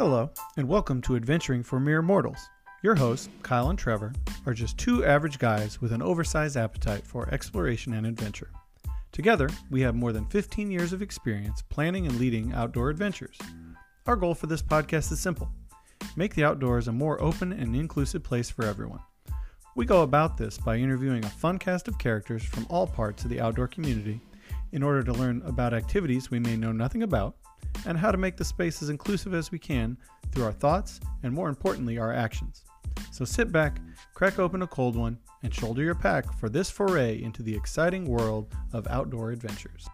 Hello, and welcome to Adventuring for Mere Mortals. Your hosts, Kyle and Trevor, are just two average guys with an oversized appetite for exploration and adventure. Together, we have more than 15 years of experience planning and leading outdoor adventures. Our goal for this podcast is simple make the outdoors a more open and inclusive place for everyone. We go about this by interviewing a fun cast of characters from all parts of the outdoor community in order to learn about activities we may know nothing about and how to make the space as inclusive as we can through our thoughts and, more importantly, our actions. So sit back, crack open a cold one, and shoulder your pack for this foray into the exciting world of outdoor adventures.